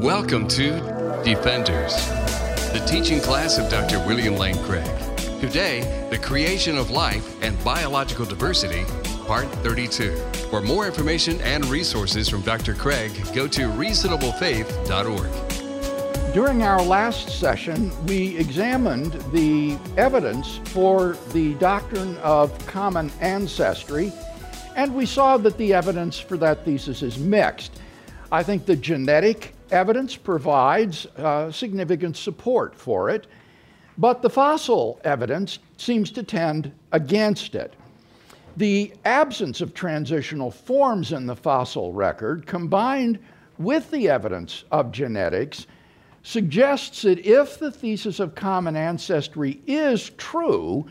Welcome to Defenders, the teaching class of Dr. William Lane Craig. Today, the creation of life and biological diversity, part 32. For more information and resources from Dr. Craig, go to reasonablefaith.org. During our last session, we examined the evidence for the doctrine of common ancestry, and we saw that the evidence for that thesis is mixed. I think the genetic evidence provides uh, significant support for it, but the fossil evidence seems to tend against it. The absence of transitional forms in the fossil record, combined with the evidence of genetics, suggests that if the thesis of common ancestry is true,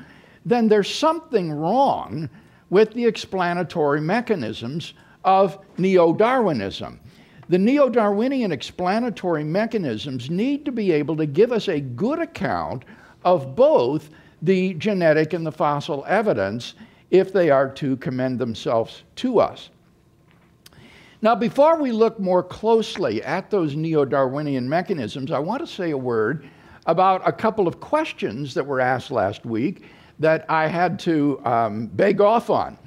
then there's something wrong with the explanatory mechanisms of neo Darwinism. The neo Darwinian explanatory mechanisms need to be able to give us a good account of both the genetic and the fossil evidence if they are to commend themselves to us. Now, before we look more closely at those neo Darwinian mechanisms, I want to say a word about a couple of questions that were asked last week that I had to um, beg off on.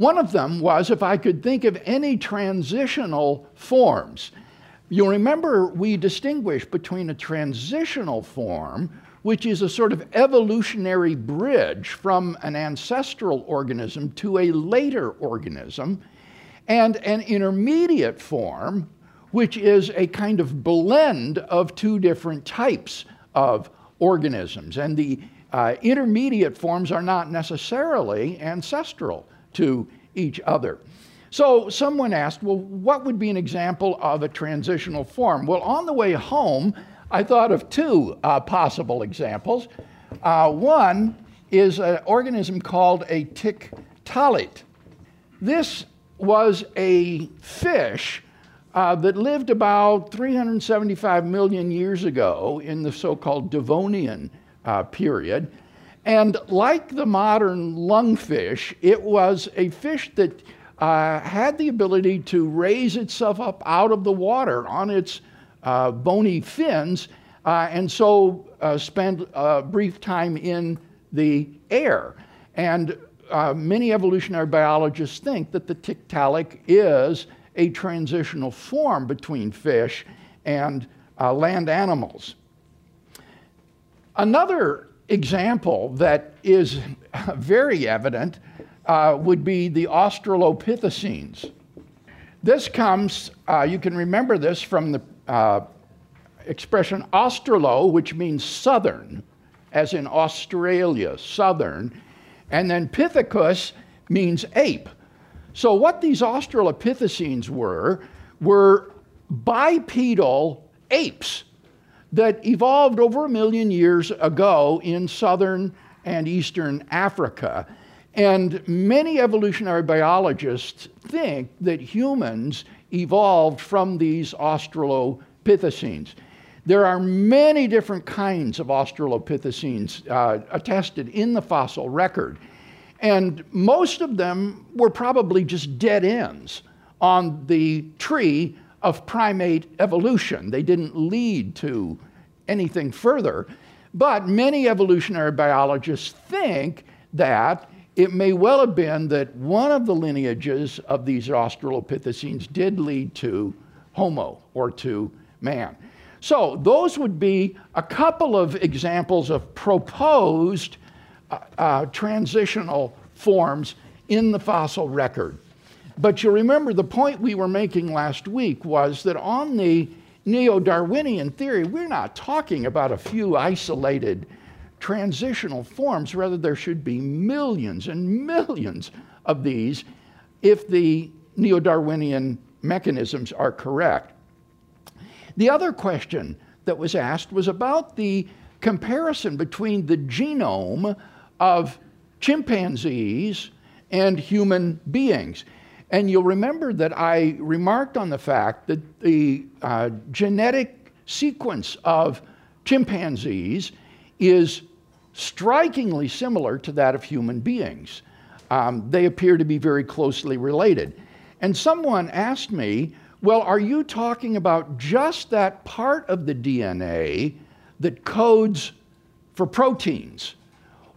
One of them was if I could think of any transitional forms. You'll remember we distinguish between a transitional form, which is a sort of evolutionary bridge from an ancestral organism to a later organism, and an intermediate form, which is a kind of blend of two different types of organisms. And the uh, intermediate forms are not necessarily ancestral to each other. So someone asked, well, what would be an example of a transitional form? Well, on the way home, I thought of two uh, possible examples. Uh, one is an organism called a tiktaalik. This was a fish uh, that lived about 375 million years ago in the so called Devonian uh, period. And like the modern lungfish, it was a fish that uh, had the ability to raise itself up out of the water on its uh, bony fins uh, and so uh, spend a brief time in the air. And uh, many evolutionary biologists think that the tiktaalik is a transitional form between fish and uh, land animals. Another example that is very evident uh, would be the Australopithecines. This comes, uh, you can remember this from the uh, expression Australo, which means southern, as in Australia, southern, and then Pithecus means ape. So, what these Australopithecines were, were bipedal apes that evolved over a million years ago in southern and eastern Africa. And many evolutionary biologists think that humans evolved from these Australopithecines. There are many different kinds of Australopithecines uh, attested in the fossil record, and most of them were probably just dead ends on the tree of primate evolution. They didn't lead to anything further. But many evolutionary biologists think that it may well have been that one of the lineages of these Australopithecines did lead to Homo or to man. So, those would be a couple of examples of proposed uh, uh, transitional forms in the fossil record. But you remember the point we were making last week was that on the neo Darwinian theory, we're not talking about a few isolated transitional forms. Rather, there should be millions and millions of these if the neo Darwinian mechanisms are correct. The other question that was asked was about the comparison between the genome of chimpanzees and human beings. And you'll remember that I remarked on the fact that the uh, genetic sequence of chimpanzees is strikingly similar to that of human beings. Um, they appear to be very closely related. And someone asked me, Well, are you talking about just that part of the DNA that codes for proteins?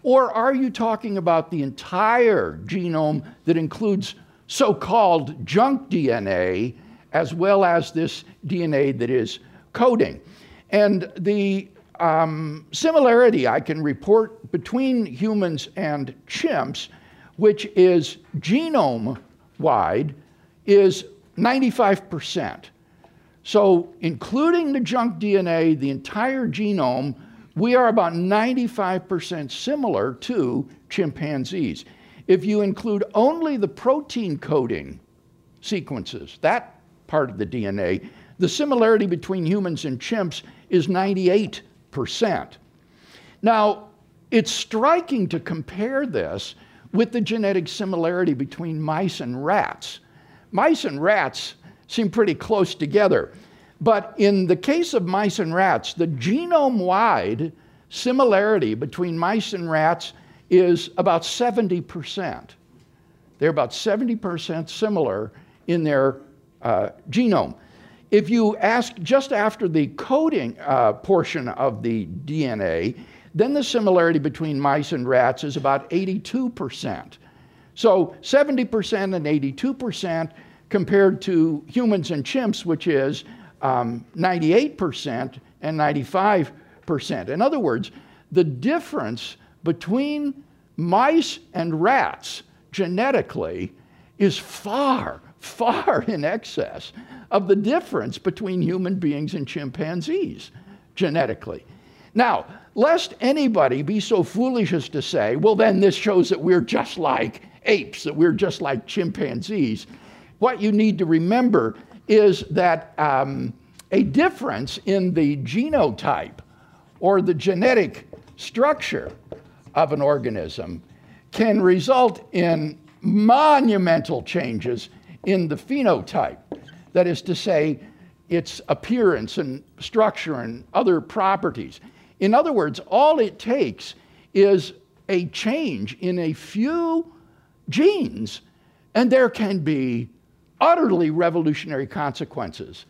Or are you talking about the entire genome that includes so called junk DNA as well as this DNA that is coding? And the um, similarity I can report between humans and chimps, which is genome wide, is 95%. So, including the junk DNA, the entire genome, we are about 95% similar to chimpanzees. If you include only the protein coding sequences, that part of the DNA, the similarity between humans and chimps is 98%. Now, it's striking to compare this with the genetic similarity between mice and rats. Mice and rats seem pretty close together. But in the case of mice and rats, the genome wide similarity between mice and rats is about 70%. They're about 70% similar in their uh, genome. If you ask just after the coding uh, portion of the DNA, then the similarity between mice and rats is about 82%. So 70% and 82% compared to humans and chimps, which is um, 98% and 95%. In other words, the difference between mice and rats genetically is far, far in excess of the difference between human beings and chimpanzees genetically. Now, lest anybody be so foolish as to say, well, then this shows that we're just like apes, that we're just like chimpanzees, what you need to remember is that um, a difference in the genotype or the genetic structure of an organism can result in monumental changes in the phenotype. That is to say, its appearance and structure and other properties. In other words, all it takes is a change in a few genes, and there can be utterly revolutionary consequences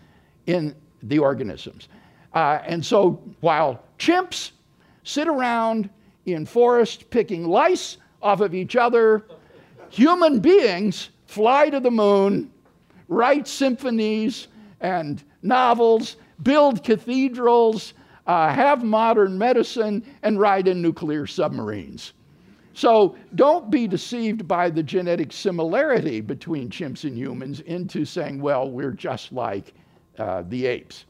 in the organisms. Uh, and so while chimps sit around in forests picking lice off of each other, human beings fly to the moon, write symphonies and novels, build cathedrals, uh, have modern medicine, and ride in nuclear submarines. So don't be deceived by the genetic similarity between chimps and humans into saying, well, we're just like uh, the apes.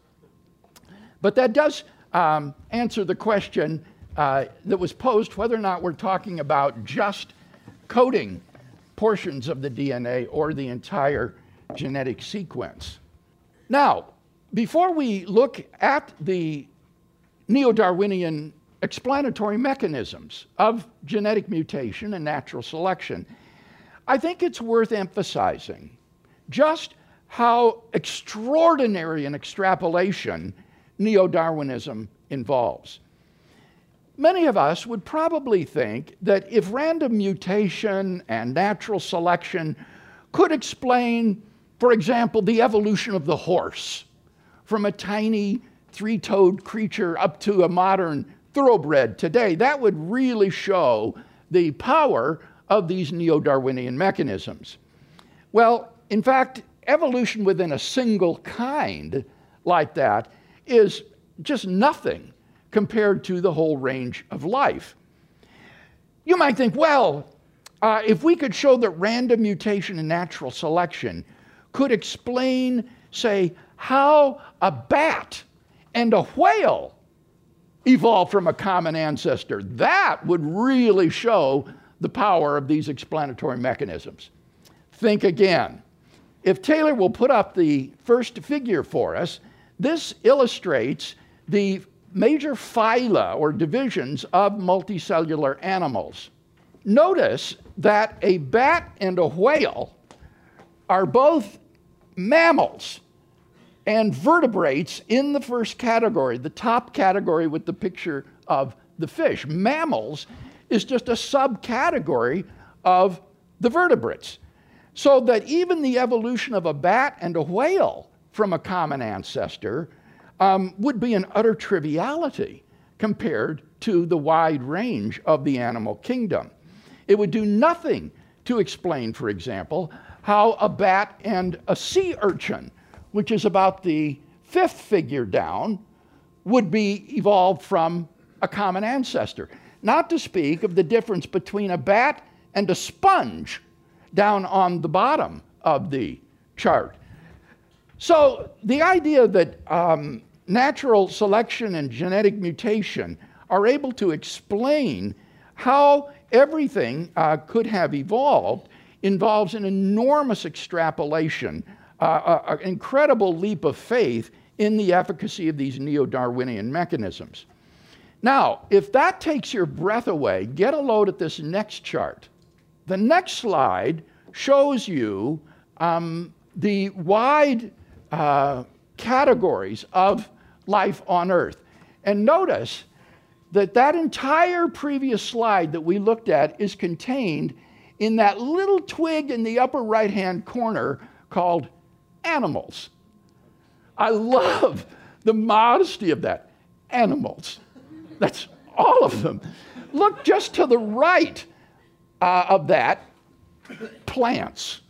But that does um, answer the question uh, that was posed whether or not we're talking about just coding portions of the DNA or the entire genetic sequence. Now, before we look at the neo Darwinian explanatory mechanisms of genetic mutation and natural selection, I think it's worth emphasizing just how extraordinary an extrapolation neo Darwinism involves. Many of us would probably think that if random mutation and natural selection could explain, for example, the evolution of the horse from a tiny three toed creature up to a modern thoroughbred today, that would really show the power of these neo Darwinian mechanisms. Well, in fact, evolution within a single kind like that is just nothing compared to the whole range of life. You might think, well, uh, if we could show that random mutation and natural selection could explain, say, how a bat and a whale evolved from a common ancestor. That would really show the power of these explanatory mechanisms. Think again. If Taylor will put up the first figure for us, this illustrates the major phyla or divisions of multicellular animals. Notice that a bat and a whale are both mammals and vertebrates in the first category, the top category with the picture of the fish. Mammals is just a subcategory of the vertebrates. So that even the evolution of a bat and a whale from a common ancestor um, would be an utter triviality compared to the wide range of the animal kingdom. It would do nothing to explain, for example, how a bat and a sea urchin, which is about the fifth figure down, would be evolved from a common ancestor. Not to speak of the difference between a bat and a sponge down on the bottom of the chart. So the idea that um, natural selection and genetic mutation are able to explain how everything uh, could have evolved involves an enormous extrapolation, uh, an incredible leap of faith in the efficacy of these neo Darwinian mechanisms. Now, if that takes your breath away, get a load at this next chart. The next slide shows you um, the wide uh, categories of life on Earth. And notice that that entire previous slide that we looked at is contained in that little twig in the upper right hand corner called animals. I love the modesty of that. Animals. That's all of them. Look just to the right uh, of that plants.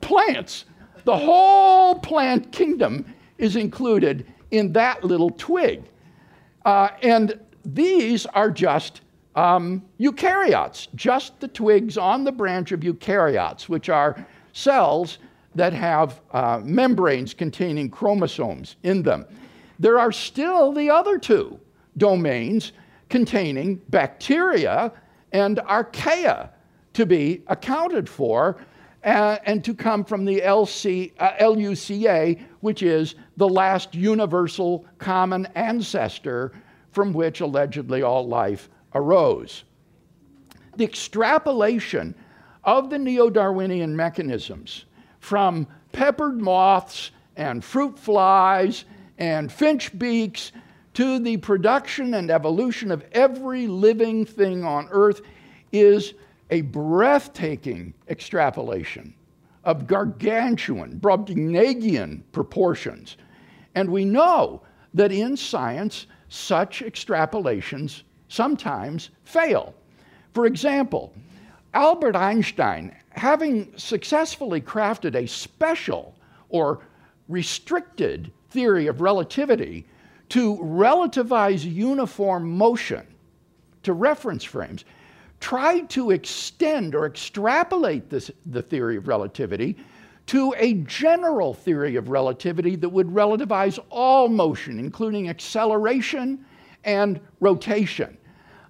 Plants. The whole plant kingdom is included in that little twig. Uh, and these are just um, eukaryotes, just the twigs on the branch of eukaryotes, which are cells that have uh, membranes containing chromosomes in them. There are still the other two domains containing bacteria and archaea to be accounted for uh, and to come from the LC, uh, LUCA, which is the last universal common ancestor from which allegedly all life arose. The extrapolation of the neo Darwinian mechanisms from peppered moths and fruit flies and finch beaks to the production and evolution of every living thing on earth is a breathtaking extrapolation of gargantuan, Brobdingnagian proportions. And we know that in science, such extrapolations sometimes fail. For example, Albert Einstein, having successfully crafted a special or restricted theory of relativity to relativize uniform motion to reference frames, tried to extend or extrapolate this, the theory of relativity to a general theory of relativity that would relativize all motion, including acceleration and rotation.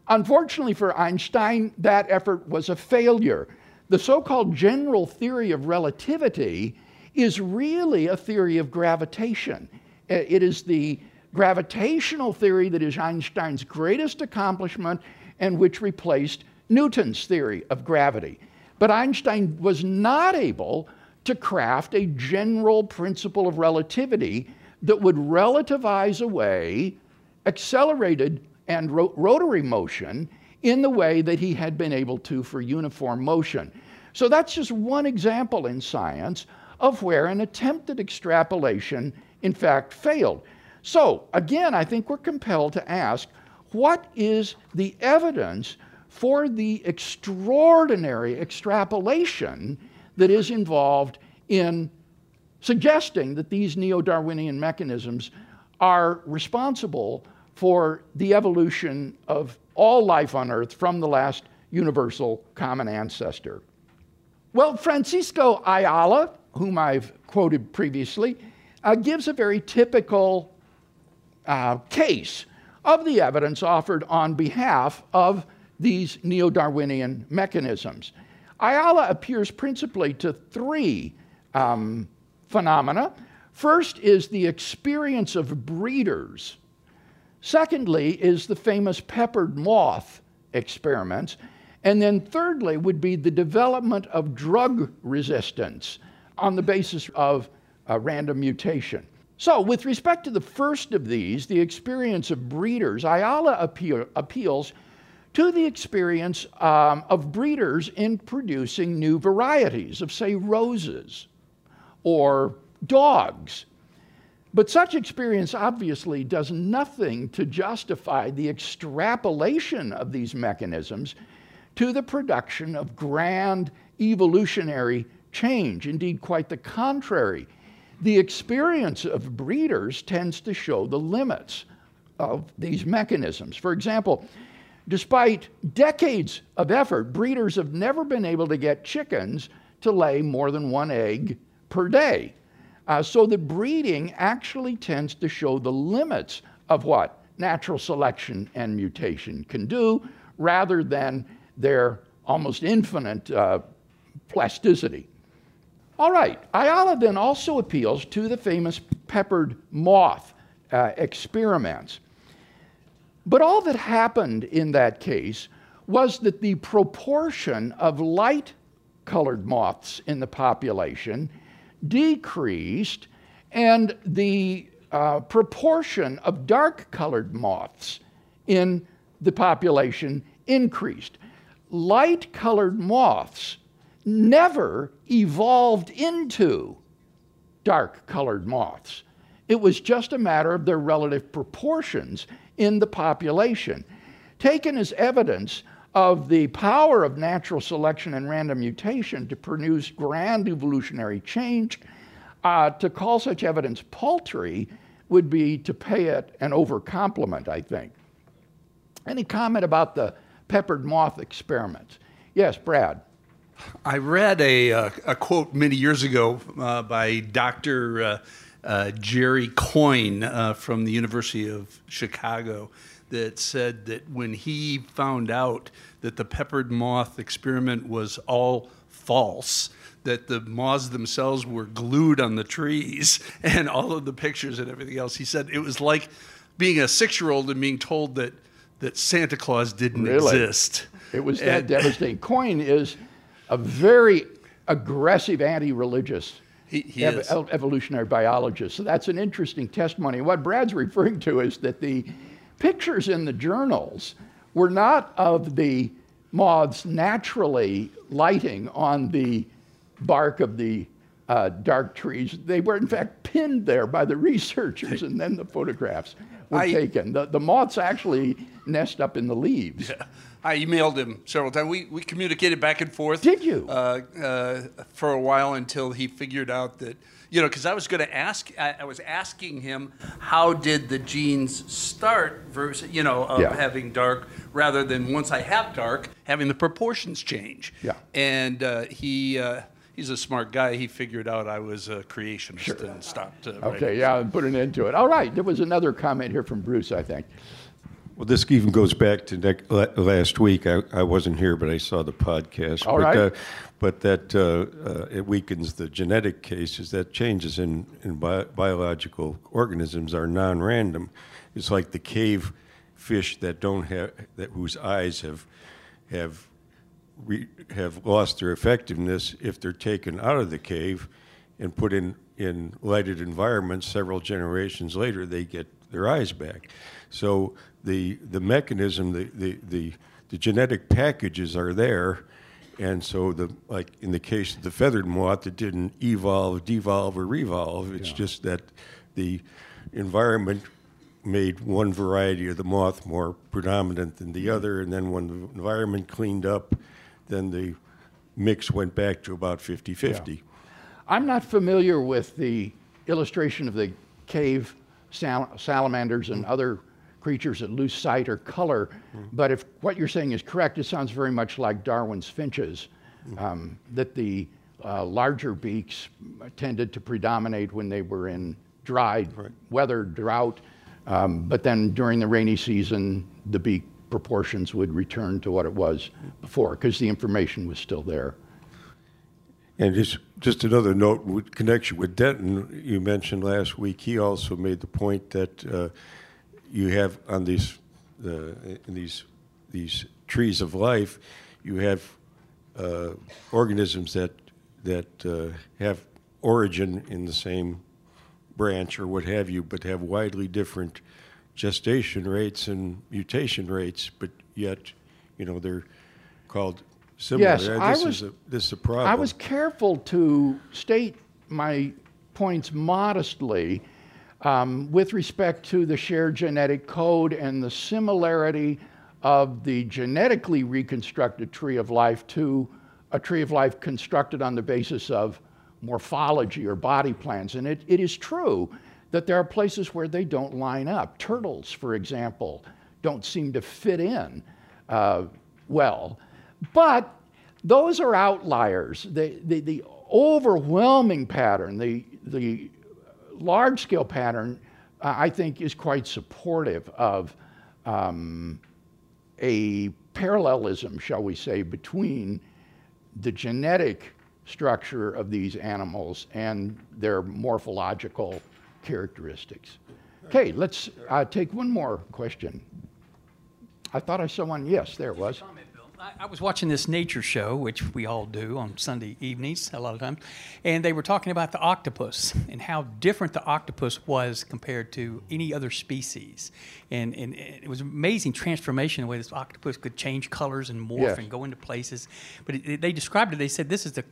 Unfortunately for Einstein, that effort was a failure. The so called general theory of relativity is really a theory of gravitation. It is the gravitational theory that is Einstein's greatest accomplishment and which replaced Newton's theory of gravity. But Einstein was not able to craft a general principle of relativity that would relativize away accelerated and ro- rotary motion in the way that he had been able to for uniform motion. So that's just one example in science of where an attempted extrapolation, in fact, failed. So, again, I think we're compelled to ask what is the evidence for the extraordinary extrapolation that is involved in suggesting that these neo Darwinian mechanisms are responsible for the evolution of all life on Earth from the last universal common ancestor. Well, Francisco Ayala, whom I've quoted previously, uh, gives a very typical uh, case of the evidence offered on behalf of these neo Darwinian mechanisms. Ayala appears principally to three um, phenomena. First is the experience of breeders. Secondly, is the famous peppered moth experiments. And then, thirdly, would be the development of drug resistance on the basis of random mutation. So, with respect to the first of these, the experience of breeders, Ayala appeal, appeals to the experience um, of breeders in producing new varieties of, say, roses or dogs. But such experience obviously does nothing to justify the extrapolation of these mechanisms to the production of grand evolutionary change. Indeed, quite the contrary. The experience of breeders tends to show the limits of these mechanisms. For example, despite decades of effort, breeders have never been able to get chickens to lay more than one egg per day. Uh, so the breeding actually tends to show the limits of what natural selection and mutation can do rather than their almost infinite uh, plasticity. All right, Ayala then also appeals to the famous peppered moth uh, experiments. But all that happened in that case was that the proportion of light colored moths in the population decreased, and the uh, proportion of dark colored moths in the population increased. Light colored moths never evolved into dark colored moths. It was just a matter of their relative proportions in the population. Taken as evidence of the power of natural selection and random mutation to produce grand evolutionary change, uh, to call such evidence paltry would be to pay it an overcompliment, I think. Any comment about the peppered moth experiment? Yes, Brad. I read a, uh, a quote many years ago uh, by Dr. Uh, Jerry Coyne uh, from the University of Chicago that said that when he found out that the peppered moth experiment was all false, that the moths themselves were glued on the trees and all of the pictures and everything else, he said it was like being a six year old and being told that, that Santa Claus didn't really? exist. It was that and, devastating. Coyne is a very aggressive anti religious he, he ev- evolutionary biologist. So that's an interesting testimony. What Brad's referring to is that the pictures in the journals were not of the moths naturally lighting on the bark of the uh, dark trees. They were, in fact, pinned there by the researchers, and then the photographs were I, taken. The, the moths actually nest up in the leaves. Yeah. I emailed him several times. We, we communicated back and forth. Did you? Uh, uh, for a while until he figured out that you know, because I was going to ask, I, I, was asking him, how did the genes start versus, you know, of yeah. having dark rather than once I have dark, having the proportions change. Yeah. And uh, he, uh, he's a smart guy. He figured out I was a creationist sure. and stopped. Uh, okay, yeah, and put an end to it. All right, there was another comment here from Bruce, I think. Well, this even goes back to last week. I, I wasn't here, but I saw the podcast. All but, right. Uh, but that uh, uh, it weakens the genetic cases. That changes in, in bi- biological organisms are non-random. It's like the cave fish that don't have that whose eyes have have re, have lost their effectiveness if they're taken out of the cave and put in in lighted environments. Several generations later, they get their eyes back. So the the mechanism, the the the, the genetic packages are there, and so the like in the case of the feathered moth, it didn't evolve, devolve, or revolve. It's yeah. just that the environment made one variety of the moth more predominant than the mm-hmm. other, and then when the environment cleaned up, then the mix went back to about 50 50. Yeah. I'm not familiar with the illustration of the cave sal- salamanders and other creatures that lose sight or color. Mm. But if what you're saying is correct, it sounds very much like Darwin's finches, mm. um, that the uh, larger beaks tended to predominate when they were in dry right. weather, drought. Um, but then during the rainy season, the beak proportions would return to what it was before because the information was still there. And just, just another note, with connection with Denton, you mentioned last week, he also made the point that uh, you have on these uh, these these trees of life, you have uh, organisms that that uh, have origin in the same branch or what have you, but have widely different gestation rates and mutation rates, but yet, you know, they're called similar. Yes, this I was, is a, this is a problem. I was careful to state my points modestly um, with respect to the shared genetic code and the similarity of the genetically reconstructed tree of life to a tree of life constructed on the basis of morphology or body plans. And it, it is true that there are places where they don't line up. Turtles, for example, don't seem to fit in uh, well. But those are outliers. The, the, the overwhelming pattern, the, the large scale pattern, uh, I think, is quite supportive of um, a parallelism, shall we say, between the genetic structure of these animals and their morphological characteristics. Okay, let's uh, take one more question. I thought I saw one. Yes, there it was. I was watching this nature show, which we all do on Sunday evenings a lot of times, and they were talking about the octopus and how different the octopus was compared to any other species. And, and it was amazing transformation the way this octopus could change colors and morph yes. and go into places. But it, it, they described it. They said this is the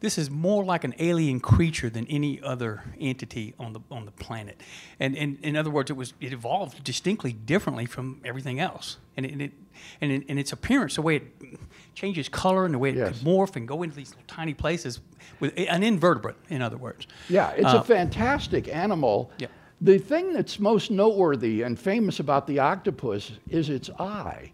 this is more like an alien creature than any other entity on the on the planet. And, and in other words, it was it evolved distinctly differently from everything else. And it, and it and in, its appearance, the way it changes color and the way it yes. could morph and go into these little tiny places with an invertebrate, in other words. Yeah, it's uh, a fantastic animal. Yeah. The thing that's most noteworthy and famous about the octopus is its eye.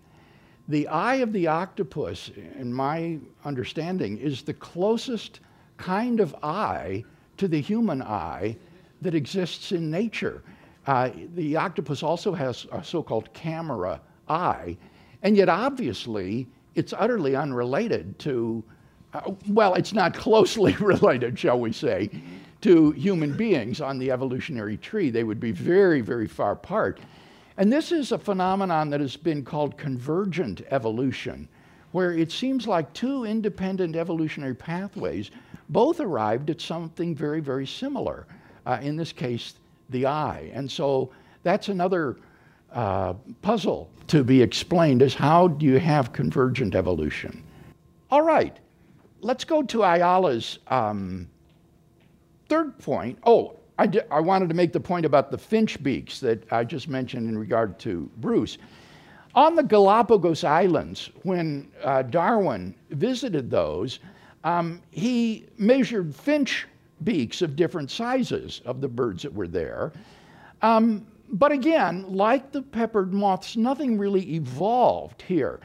The eye of the octopus, in my understanding, is the closest kind of eye to the human eye that exists in nature. Uh, the octopus also has a so called camera eye, and yet, obviously, it's utterly unrelated to, uh, well, it's not closely related, shall we say, to human beings on the evolutionary tree. They would be very, very far apart. And this is a phenomenon that has been called convergent evolution, where it seems like two independent evolutionary pathways both arrived at something very, very similar. Uh, in this case, the eye. And so that's another uh, puzzle to be explained is how do you have convergent evolution? All right, let's go to Ayala's um, third point. Oh, I, wanted to make the point about the finch beaks that I just mentioned in regard to Bruce. On the Galapagos Islands, when uh, Darwin visited those, um, he measured finch beaks of different sizes of the birds that were there. Um, but again, like the peppered moths, nothing really evolved here.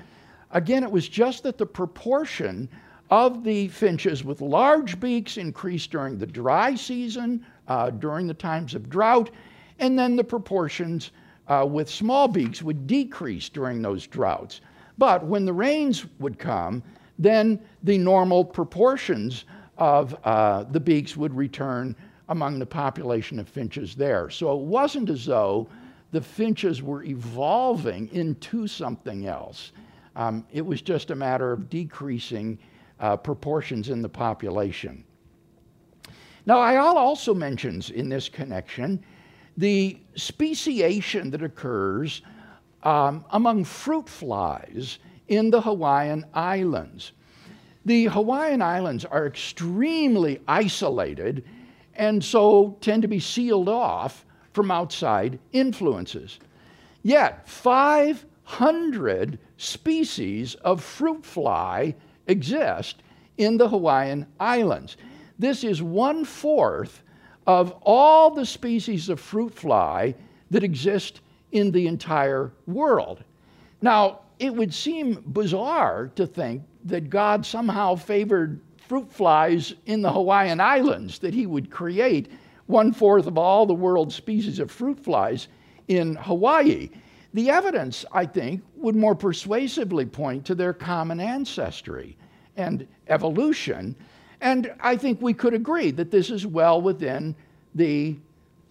Again, it was just that the proportion of the finches with large beaks increased during the dry season, uh, during the times of drought, and then the proportions uh, with small beaks would decrease during those droughts. But when the rains would come, then the normal proportions of uh, the beaks would return among the population of finches there. So it wasn't as though the finches were evolving into something else. Um, it was just a matter of decreasing uh, proportions in the population. Now, Ayala also mentions in this connection the speciation that occurs um, among fruit flies in the Hawaiian Islands. The Hawaiian Islands are extremely isolated and so tend to be sealed off from outside influences. Yet, 500 species of fruit fly exist in the Hawaiian Islands. This is one fourth of all the species of fruit fly that exist in the entire world. Now, it would seem bizarre to think that God somehow favored fruit flies in the Hawaiian Islands, that he would create one fourth of all the world's species of fruit flies in Hawaii. The evidence, I think, would more persuasively point to their common ancestry and evolution. And I think we could agree that this is well within the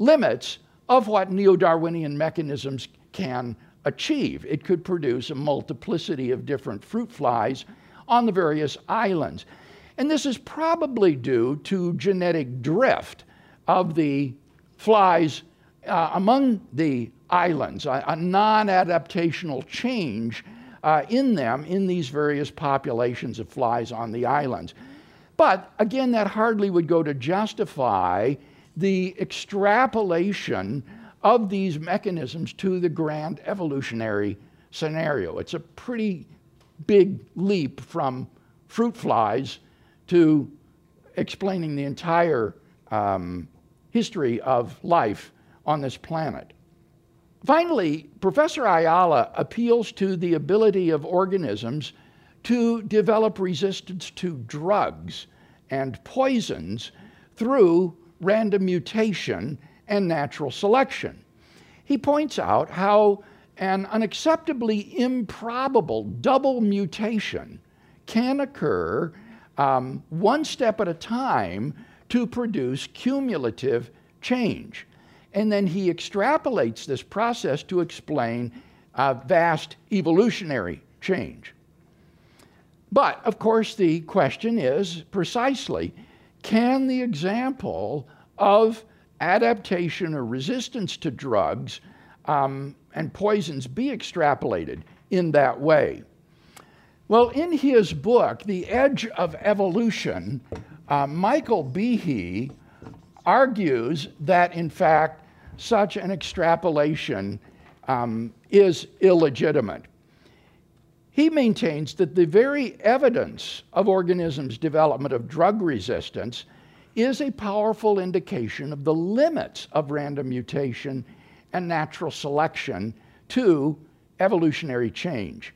limits of what neo Darwinian mechanisms can achieve. It could produce a multiplicity of different fruit flies on the various islands. And this is probably due to genetic drift of the flies uh, among the islands, a, a non adaptational change uh, in them in these various populations of flies on the islands. But again, that hardly would go to justify the extrapolation of these mechanisms to the grand evolutionary scenario. It's a pretty big leap from fruit flies to explaining the entire um, history of life on this planet. Finally, Professor Ayala appeals to the ability of organisms to develop resistance to drugs and poisons through random mutation and natural selection. He points out how an unacceptably improbable double mutation can occur um, one step at a time to produce cumulative change. And then he extrapolates this process to explain uh, vast evolutionary change. But of course, the question is precisely can the example of adaptation or resistance to drugs um, and poisons be extrapolated in that way? Well, in his book, The Edge of Evolution, uh, Michael Behe argues that, in fact, such an extrapolation um, is illegitimate. He maintains that the very evidence of organisms' development of drug resistance is a powerful indication of the limits of random mutation and natural selection to evolutionary change.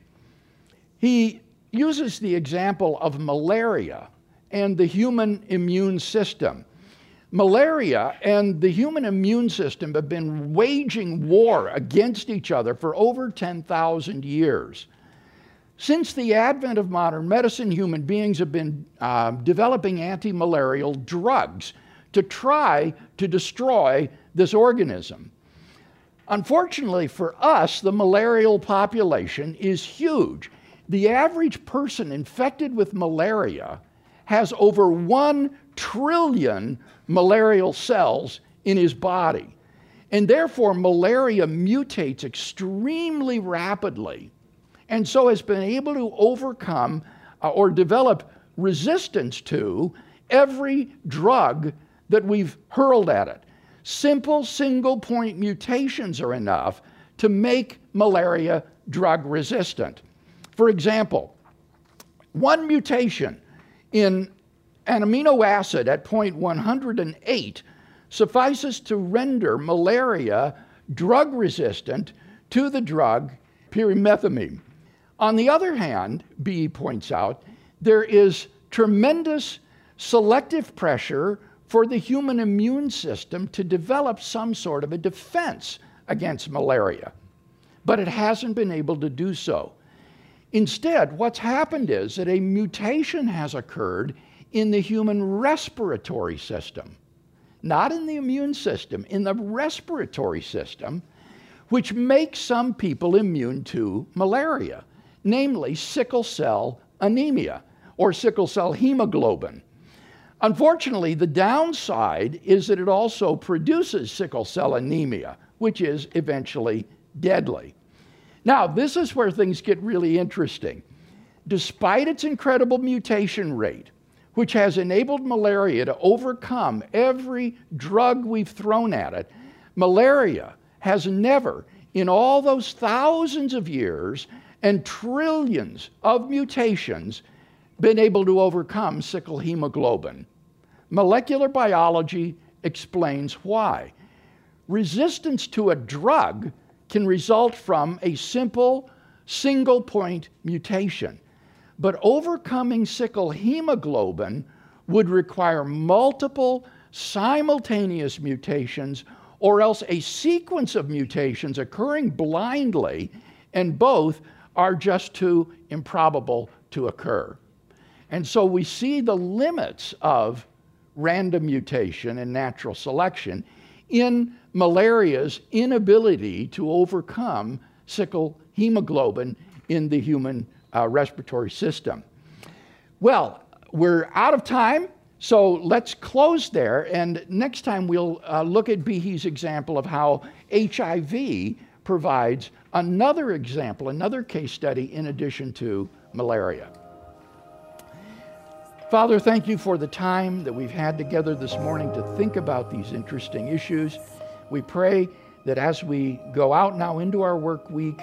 He uses the example of malaria and the human immune system. Malaria and the human immune system have been waging war against each other for over 10,000 years. Since the advent of modern medicine, human beings have been uh, developing anti malarial drugs to try to destroy this organism. Unfortunately for us, the malarial population is huge. The average person infected with malaria has over 1 trillion malarial cells in his body. And therefore, malaria mutates extremely rapidly and so has been able to overcome uh, or develop resistance to every drug that we've hurled at it. Simple single point mutations are enough to make malaria drug resistant. For example, one mutation in an amino acid at point 108 suffices to render malaria drug resistant to the drug pyrimethamine. On the other hand, Behe points out, there is tremendous selective pressure for the human immune system to develop some sort of a defense against malaria, but it hasn't been able to do so. Instead, what's happened is that a mutation has occurred in the human respiratory system, not in the immune system, in the respiratory system, which makes some people immune to malaria namely sickle cell anemia or sickle cell hemoglobin. Unfortunately, the downside is that it also produces sickle cell anemia, which is eventually deadly. Now, this is where things get really interesting. Despite its incredible mutation rate, which has enabled malaria to overcome every drug we've thrown at it, malaria has never, in all those thousands of years, and trillions of mutations been able to overcome sickle hemoglobin. Molecular biology explains why. Resistance to a drug can result from a simple single point mutation, but overcoming sickle hemoglobin would require multiple simultaneous mutations or else a sequence of mutations occurring blindly, and both are just too improbable to occur. And so we see the limits of random mutation and natural selection in malaria's inability to overcome sickle hemoglobin in the human uh, respiratory system. Well, we're out of time, so let's close there. And next time we'll uh, look at Behe's example of how HIV provides another example, another case study in addition to malaria. Father, thank you for the time that we've had together this morning to think about these interesting issues. We pray that as we go out now into our work week,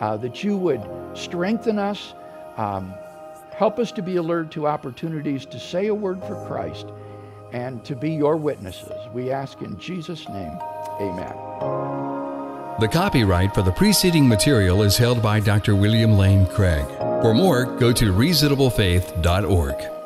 uh, that you would strengthen us, um, help us to be alert to opportunities to say a word for Christ and to be your witnesses. We ask in Jesus' name, amen. The copyright for the preceding material is held by Dr. William Lane Craig. For more, go to reasonablefaith.org.